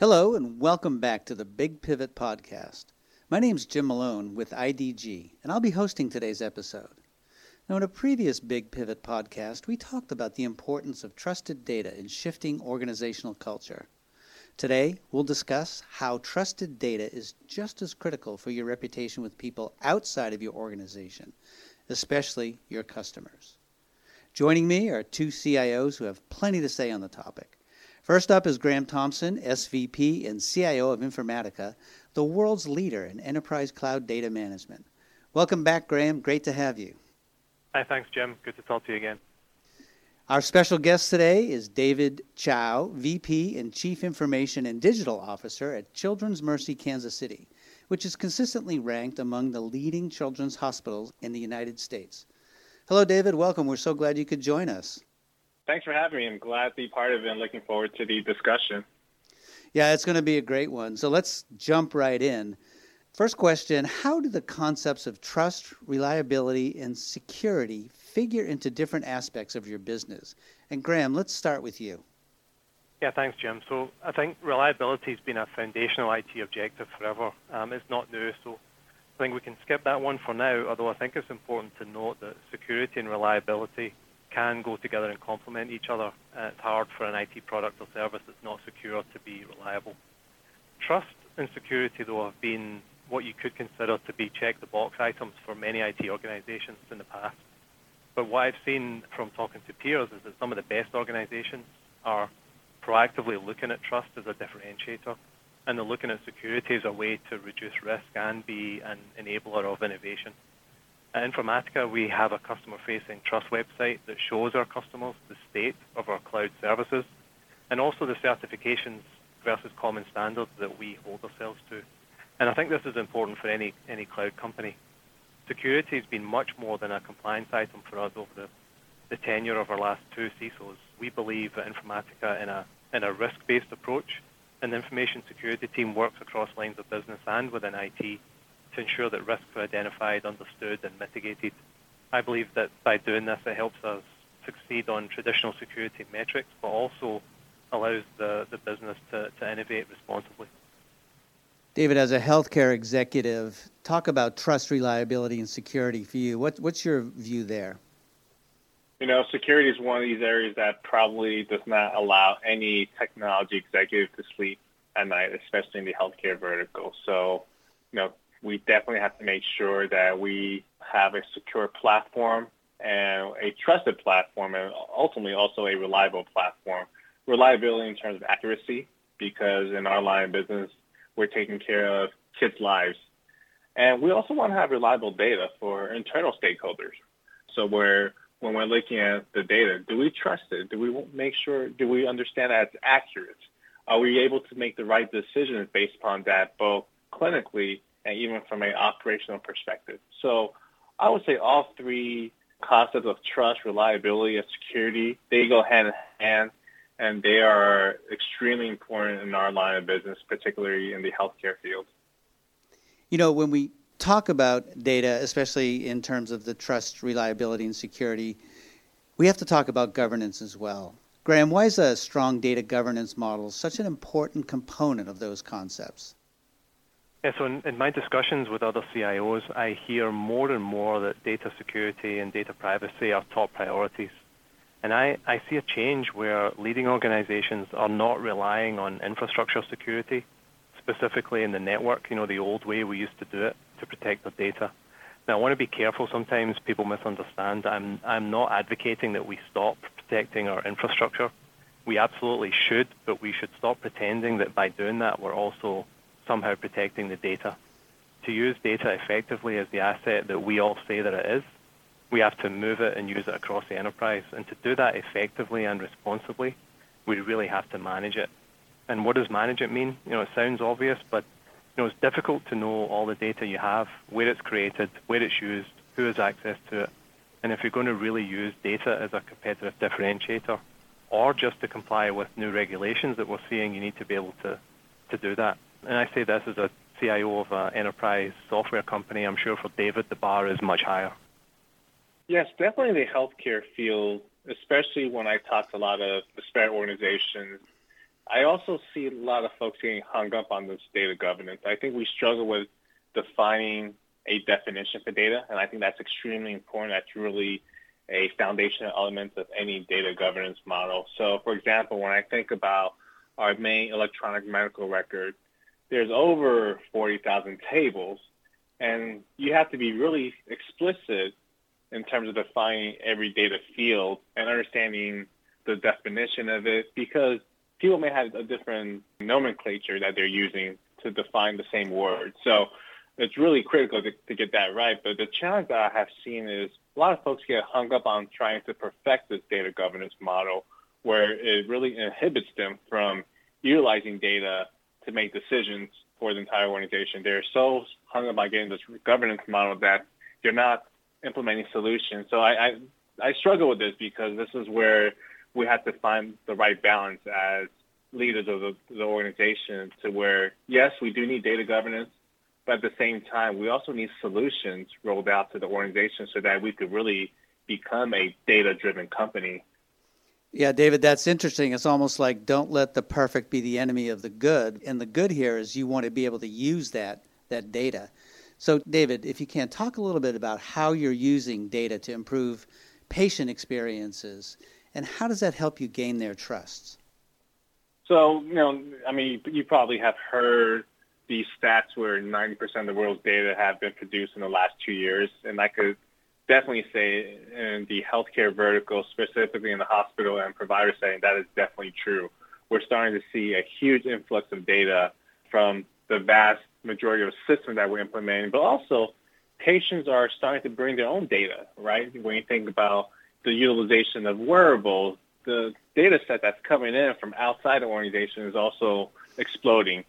Hello, and welcome back to the Big Pivot Podcast. My name is Jim Malone with IDG, and I'll be hosting today's episode. Now, in a previous Big Pivot podcast, we talked about the importance of trusted data in shifting organizational culture. Today, we'll discuss how trusted data is just as critical for your reputation with people outside of your organization, especially your customers. Joining me are two CIOs who have plenty to say on the topic. First up is Graeme Thompson, SVP and CIO of Informatica, the world's leader in enterprise cloud data management. Welcome back, Graeme. Great to have you. Hi, thanks, Jim. Good to talk to you again. Our special guest today is David Chou, VP and Chief Information and Digital Officer at Children's Mercy Kansas City, which is consistently ranked among the leading children's hospitals in the United States. Hello, David. Welcome. We're so glad you could join us. Thanks for having me. I'm glad to be part of it and looking forward to the discussion. Yeah, it's going to be a great one. So let's jump right in. First question How do the concepts of trust, reliability, and security figure into different aspects of your business? And Graeme, let's start with you. Yeah, thanks, Jim. So I think reliability has been a foundational IT objective forever. Um, it's not new, so I think we can skip that one for now, although I think it's important to note that security and reliability can go together and complement each other. Uh, it's hard for an IT product or service that's not secure to be reliable. Trust and security, though, have been what you could consider to be check the box items for many IT organizations in the past. But what I've seen from talking to peers is that some of the best organizations are proactively looking at trust as a differentiator, and they're looking at security as a way to reduce risk and be an enabler of innovation. At Informatica, we have a customer-facing trust website that shows our customers the state of our cloud services and also the certifications versus common standards that we hold ourselves to. And I think this is important for any, any cloud company. Security has been much more than a compliance item for us over the, the tenure of our last two CISOs. We believe at Informatica in a, in a risk-based approach, and the information security team works across lines of business and within IT to ensure that risks are identified, understood, and mitigated. I believe that by doing this, it helps us succeed on traditional security metrics, but also allows the, the business to, to innovate responsibly. David, as a healthcare executive, talk about trust, reliability, and security for you. What, what's your view there? You know, security is one of these areas that probably does not allow any technology executive to sleep at night, especially in the healthcare vertical. So, you know, we definitely have to make sure that we have a secure platform and a trusted platform and ultimately also a reliable platform. Reliability in terms of accuracy, because in our line of business, we're taking care of kids' lives. And we also want to have reliable data for internal stakeholders. So where when we're looking at the data, do we trust it? Do we make sure, do we understand that it's accurate? Are we able to make the right decisions based upon that, both clinically even from an operational perspective. So I would say all three concepts of trust, reliability, and security, they go hand in hand, and they are extremely important in our line of business, particularly in the healthcare field. You know, when we talk about data, especially in terms of the trust, reliability, and security, we have to talk about governance as well. Graeme, why is a strong data governance model such an important component of those concepts? Yeah, so in, in, my discussions with other CIOs, I hear more and more that data security and data privacy are top priorities. And I, I see a change where leading organizations are not relying on infrastructure security, specifically in the network, you know, the old way we used to do it to protect their data. Now, I want to be careful. Sometimes people misunderstand. I'm, I'm not advocating that we stop protecting our infrastructure. We absolutely should, but we should stop pretending that by doing that, we're also somehow protecting the data. To use data effectively as the asset that we all say that it is, we have to move it and use it across the enterprise. And to do that effectively and responsibly, we really have to manage it. And what does manage it mean? You know, it sounds obvious, but you know, it's difficult to know all the data you have, where it's created, where it's used, who has access to it. And if you're going to really use data as a competitive differentiator, or just to comply with new regulations that we're seeing, you need to be able to, to do that. And I say this as a CIO of an enterprise software company. I'm sure for David, the bar is much higher. Yes, definitely the healthcare field, especially when I talk to a lot of disparate organizations, I also see a lot of folks getting hung up on this data governance. I think we struggle with defining a definition for data, and I think that's extremely important. That's really a foundational element of any data governance model. So, for example, when I think about our main electronic medical record, there's over 40,000 tables, and you have to be really explicit in terms of defining every data field and understanding the definition of it because people may have a different nomenclature that they're using to define the same word. So it's really critical to, to get that right. But the challenge that I have seen is a lot of folks get hung up on trying to perfect this data governance model where it really inhibits them from utilizing data to make decisions for the entire organization. They're so hung up on getting this governance model that you're not implementing solutions. So I, I, I struggle with this because this is where we have to find the right balance as leaders of the, the organization to where, yes, we do need data governance, but at the same time, we also need solutions rolled out to the organization so that we could really become a data-driven company. Yeah, David, that's interesting. It's almost like don't let the perfect be the enemy of the good. And the good here is you want to be able to use that that data. So, David, if you can talk a little bit about how you're using data to improve patient experiences and how does that help you gain their trust? So, you know, I mean, you probably have heard these stats where 90% of the world's data have been produced in the last two years. And I could definitely say in the healthcare vertical, specifically in the hospital and provider setting, that is definitely true. We're starting to see a huge influx of data from the vast majority of systems that we're implementing, but also patients are starting to bring their own data, right? When you think about the utilization of wearables, the data set that's coming in from outside the organization is also exploding.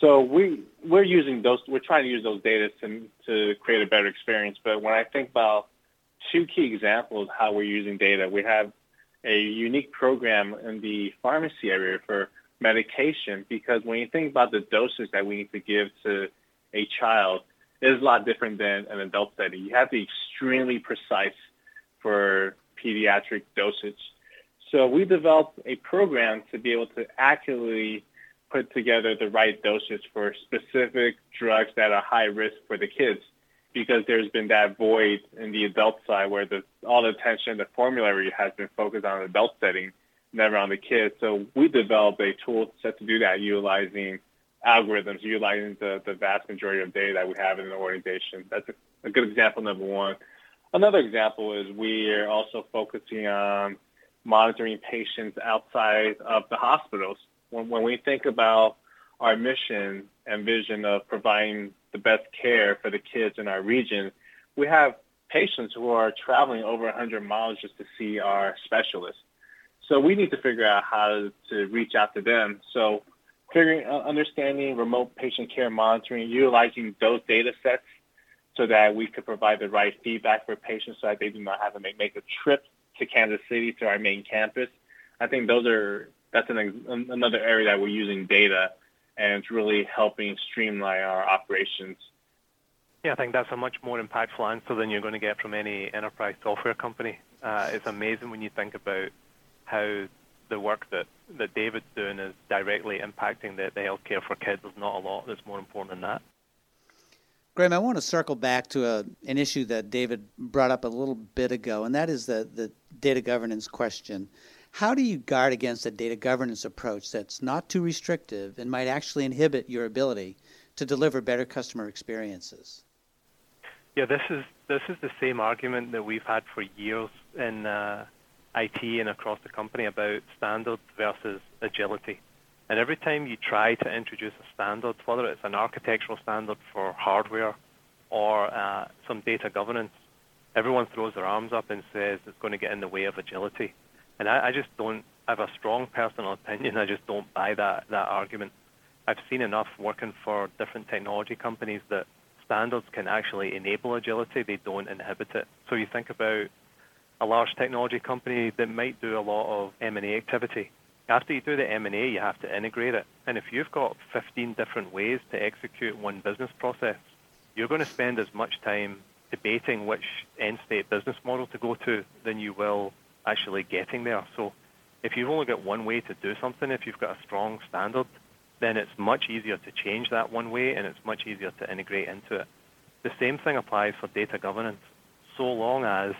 So we we're using those. We're trying to use those data to to create a better experience. But when I think about two key examples of how we're using data, we have a unique program in the pharmacy area for medication because when you think about the doses that we need to give to a child, it is a lot different than an adult setting. You have to be extremely precise for pediatric dosage. So we developed a program to be able to accurately put together the right dosage for specific drugs that are high risk for the kids because there's been that void in the adult side where the, all the attention, the formulary has been focused on the adult setting, never on the kids. So we developed a tool set to do that utilizing algorithms, utilizing the, the vast majority of data that we have in the organization. That's a, a good example, number one. Another example is we are also focusing on monitoring patients outside of the hospitals. When, when we think about our mission and vision of providing the best care for the kids in our region, we have patients who are traveling over 100 miles just to see our specialists. So we need to figure out how to reach out to them. So figuring, uh, understanding remote patient care monitoring, utilizing those data sets so that we could provide the right feedback for patients so that they do not have to make, make a trip to Kansas City to our main campus. I think those are that's an, another area that we're using data, and it's really helping streamline our operations. Yeah, I think that's a much more impactful answer than you're going to get from any enterprise software company. Uh, it's amazing when you think about how the work that, that David's doing is directly impacting the, the healthcare for kids. There's not a lot that's more important than that. Graeme, I want to circle back to a, an issue that David brought up a little bit ago, and that is the, the data governance question. How do you guard against a data governance approach that's not too restrictive and might actually inhibit your ability to deliver better customer experiences? Yeah, this is this is the same argument that we've had for years in uh, IT and across the company about standards versus agility. And every time you try to introduce a standard, whether it's an architectural standard for hardware or uh, some data governance, everyone throws their arms up and says it's going to get in the way of agility. And I, I just don't I have a strong personal opinion. I just don't buy that, that argument. I've seen enough working for different technology companies that standards can actually enable agility. They don't inhibit it. So you think about a large technology company that might do a lot of M&A activity after you do the M&A, you have to integrate it. And if you've got 15 different ways to execute one business process, you're going to spend as much time debating which end state business model to go to than you will actually getting there. So if you've only got one way to do something, if you've got a strong standard, then it's much easier to change that one way and it's much easier to integrate into it. The same thing applies for data governance. So long as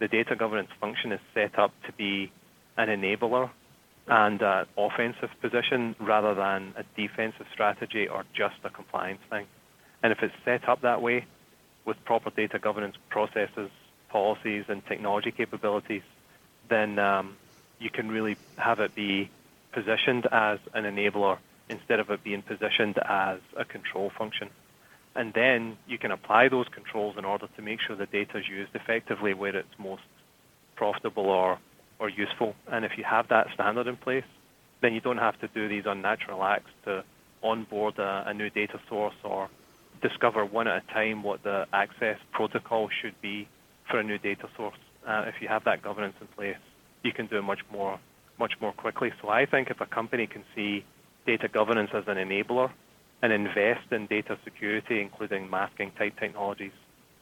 the data governance function is set up to be an enabler and an offensive position rather than a defensive strategy or just a compliance thing. And if it's set up that way with proper data governance processes, policies, and technology capabilities, then um, you can really have it be positioned as an enabler instead of it being positioned as a control function. And then you can apply those controls in order to make sure the data is used effectively where it's most profitable or, or useful. And if you have that standard in place, then you don't have to do these unnatural acts to onboard a, a new data source or discover one at a time what the access protocol should be for a new data source. Uh, if you have that governance in place, you can do it much more, much more quickly. So I think if a company can see data governance as an enabler and invest in data security, including masking type technologies,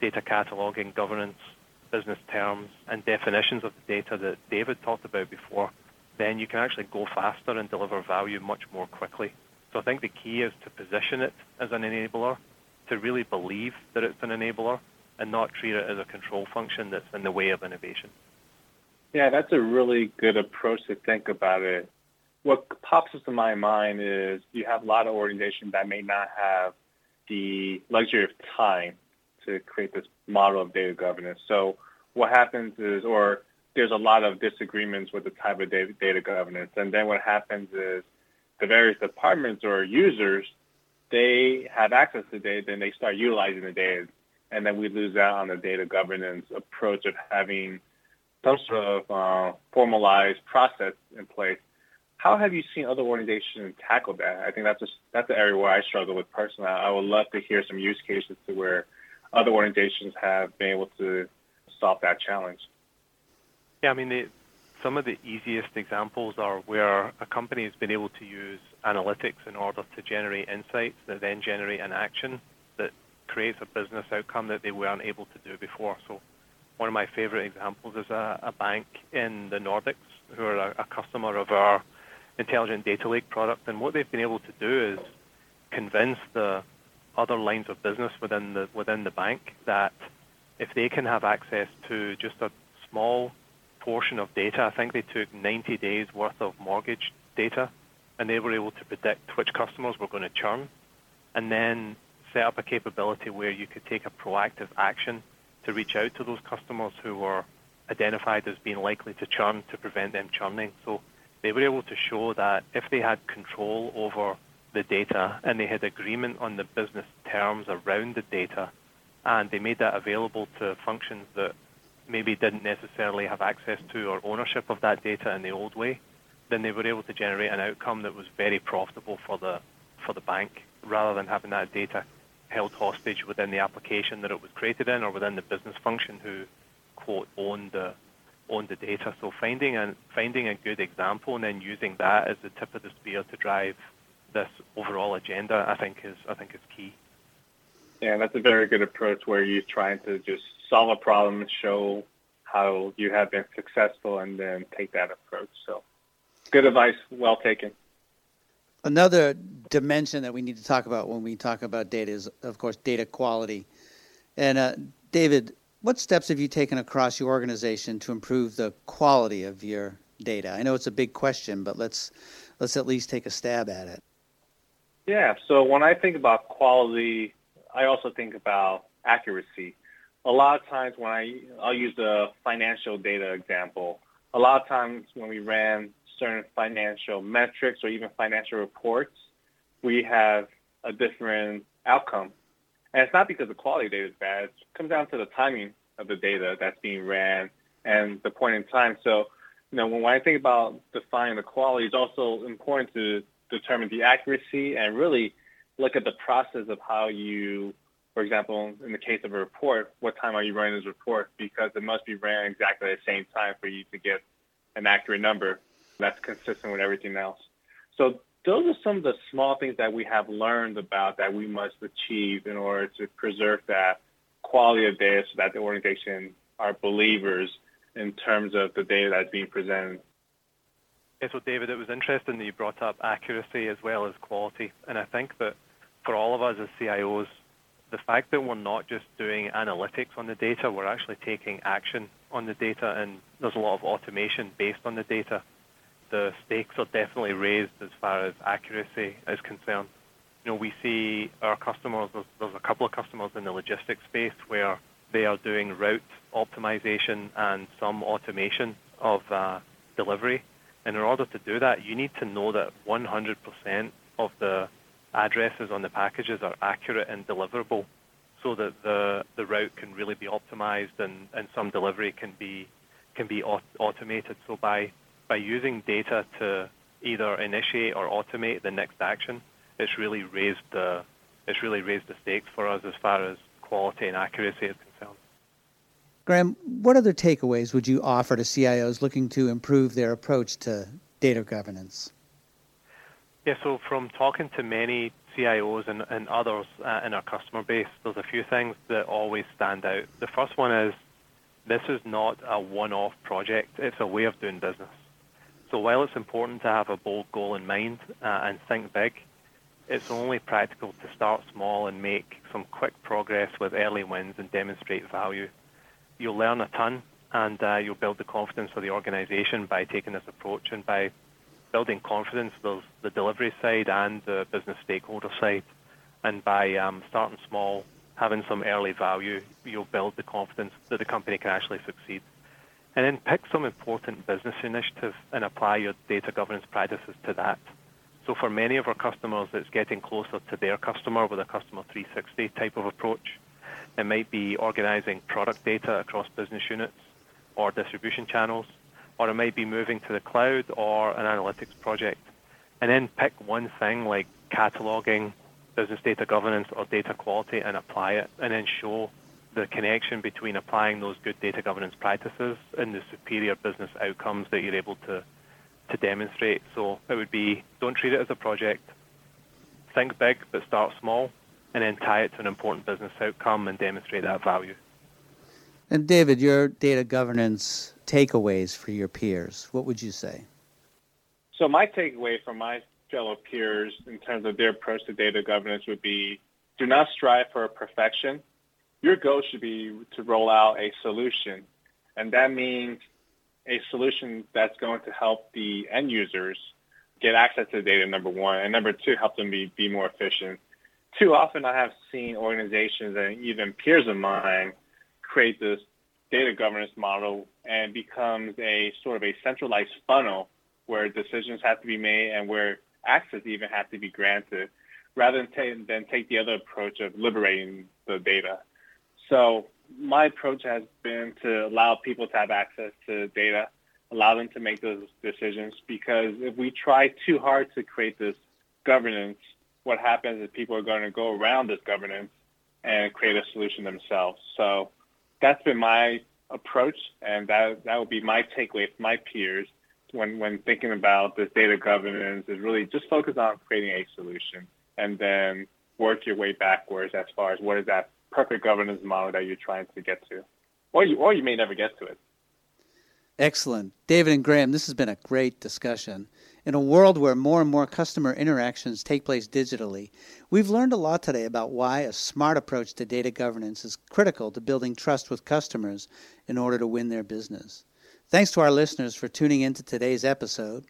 data cataloging, governance, business terms, and definitions of the data that David talked about before, then you can actually go faster and deliver value much more quickly. So I think the key is to position it as an enabler, to really believe that it's an enabler, and not treat it as a control function that's in the way of innovation. Yeah, that's a really good approach to think about it what pops into my mind is you have a lot of organizations that may not have the luxury of time to create this model of data governance. So what happens is, or there's a lot of disagreements with the type of data, data governance. And then what happens is the various departments or users, they have access to data then they start utilizing the data. And then we lose out on the data governance approach of having some sort of uh, formalized process in place how have you seen other organizations tackle that? I think that's a, that's the area where I struggle with personally. I would love to hear some use cases to where other organizations have been able to solve that challenge. Yeah, I mean, the, some of the easiest examples are where a company has been able to use analytics in order to generate insights that then generate an action creates a business outcome that they weren't able to do before. So one of my favorite examples is a, a bank in the Nordics who are a, a customer of our intelligent data lake product. And what they've been able to do is convince the other lines of business within the within the bank that if they can have access to just a small portion of data, I think they took 90 days worth of mortgage data, and they were able to predict which customers were going to churn, and then set up a capability where you could take a proactive action to reach out to those customers who were identified as being likely to churn to prevent them churning. So they were able to show that if they had control over the data and they had agreement on the business terms around the data and they made that available to functions that maybe didn't necessarily have access to or ownership of that data in the old way, then they were able to generate an outcome that was very profitable for the for the bank rather than having that data held hostage within the application that it was created in or within the business function who quote owned the on the data. So finding a, finding a good example and then using that as the tip of the spear to drive this overall agenda, I think is I think is key. Yeah, that's a very good approach where you're trying to just solve a problem and show how you have been successful and then take that approach. So good advice, well taken. Another dimension that we need to talk about when we talk about data is, of course, data quality. And uh, David, what steps have you taken across your organization to improve the quality of your data? I know it's a big question, but let's let's at least take a stab at it. Yeah. So when I think about quality, I also think about accuracy. A lot of times when I I'll use the financial data example. A lot of times when we ran certain financial metrics or even financial reports, we have a different outcome and it's not because the quality of data is bad. It comes down to the timing of the data that's being ran and the point in time. So, you know, when I think about defining the quality, it's also important to determine the accuracy and really look at the process of how you, for example, in the case of a report, what time are you running this report? Because it must be ran exactly at the same time for you to get an accurate number that's consistent with everything else. So those are some of the small things that we have learned about that we must achieve in order to preserve that quality of data so that the organization are believers in terms of the data that's being presented. Yeah, so David, it was interesting that you brought up accuracy as well as quality. And I think that for all of us as CIOs, the fact that we're not just doing analytics on the data, we're actually taking action on the data, and there's a lot of automation based on the data. The stakes are definitely raised as far as accuracy is concerned. You know, we see our customers, there's, there's a couple of customers in the logistics space where they are doing route optimization and some automation of uh, delivery. And in order to do that, you need to know that 100% of the addresses on the packages are accurate and deliverable so that the, the route can really be optimized and, and some delivery can be can be automated. So by by using data to either initiate or automate the next action, it's really raised the it's really raised the stakes for us as far as quality and accuracy is concerned. Graeme, what other takeaways would you offer to CIOs looking to improve their approach to data governance? Yeah, so from talking to many CIOs and, and others uh, in our customer base, there's a few things that always stand out. The first one is this is not a one-off project. It's a way of doing business. So while it's important to have a bold goal in mind uh, and think big, it's only practical to start small and make some quick progress with early wins and demonstrate value. You'll learn a ton and uh, you'll build the confidence of the organization by taking this approach and by building confidence, there's the delivery side and the business stakeholder side. And by um, starting small, having some early value, you'll build the confidence that the company can actually succeed. And then pick some important business initiative and apply your data governance practices to that. So for many of our customers, it's getting closer to their customer with a customer 360 type of approach. It might be organizing product data across business units or distribution channels or it might be moving to the cloud or an analytics project. And then pick one thing like cataloging, business data governance, or data quality and apply it, and then show the connection between applying those good data governance practices and the superior business outcomes that you're able to, to demonstrate. So it would be don't treat it as a project. Think big, but start small, and then tie it to an important business outcome and demonstrate that value. And David, your data governance takeaways for your peers, what would you say? So my takeaway from my fellow peers in terms of their approach to data governance would be do not strive for perfection. Your goal should be to roll out a solution. And that means a solution that's going to help the end users get access to the data, number one, and number two, help them be, be more efficient. Too often I have seen organizations and even peers of mine create this data governance model and becomes a sort of a centralized funnel where decisions have to be made and where access even has to be granted rather than, take, than take the other approach of liberating the data. So my approach has been to allow people to have access to data, allow them to make those decisions because if we try too hard to create this governance, what happens is people are going to go around this governance and create a solution themselves. So that's been my approach, and that that would be my takeaway from my peers when when thinking about this data governance is really just focus on creating a solution and then work your way backwards as far as what is that perfect governance model that you're trying to get to, or you or you may never get to it. Excellent, David and Graeme. This has been a great discussion. In a world where more and more customer interactions take place digitally, we've learned a lot today about why a smart approach to data governance is critical to building trust with customers in order to win their business. Thanks to our listeners for tuning in to today's episode.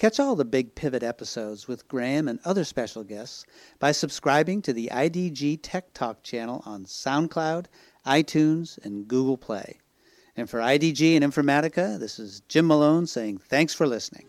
Catch all the Big Pivot episodes with Graeme and other special guests by subscribing to the IDG Tech Talk channel on SoundCloud, iTunes, and Google Play. And for IDG and Informatica, this is Jim Malone saying thanks for listening.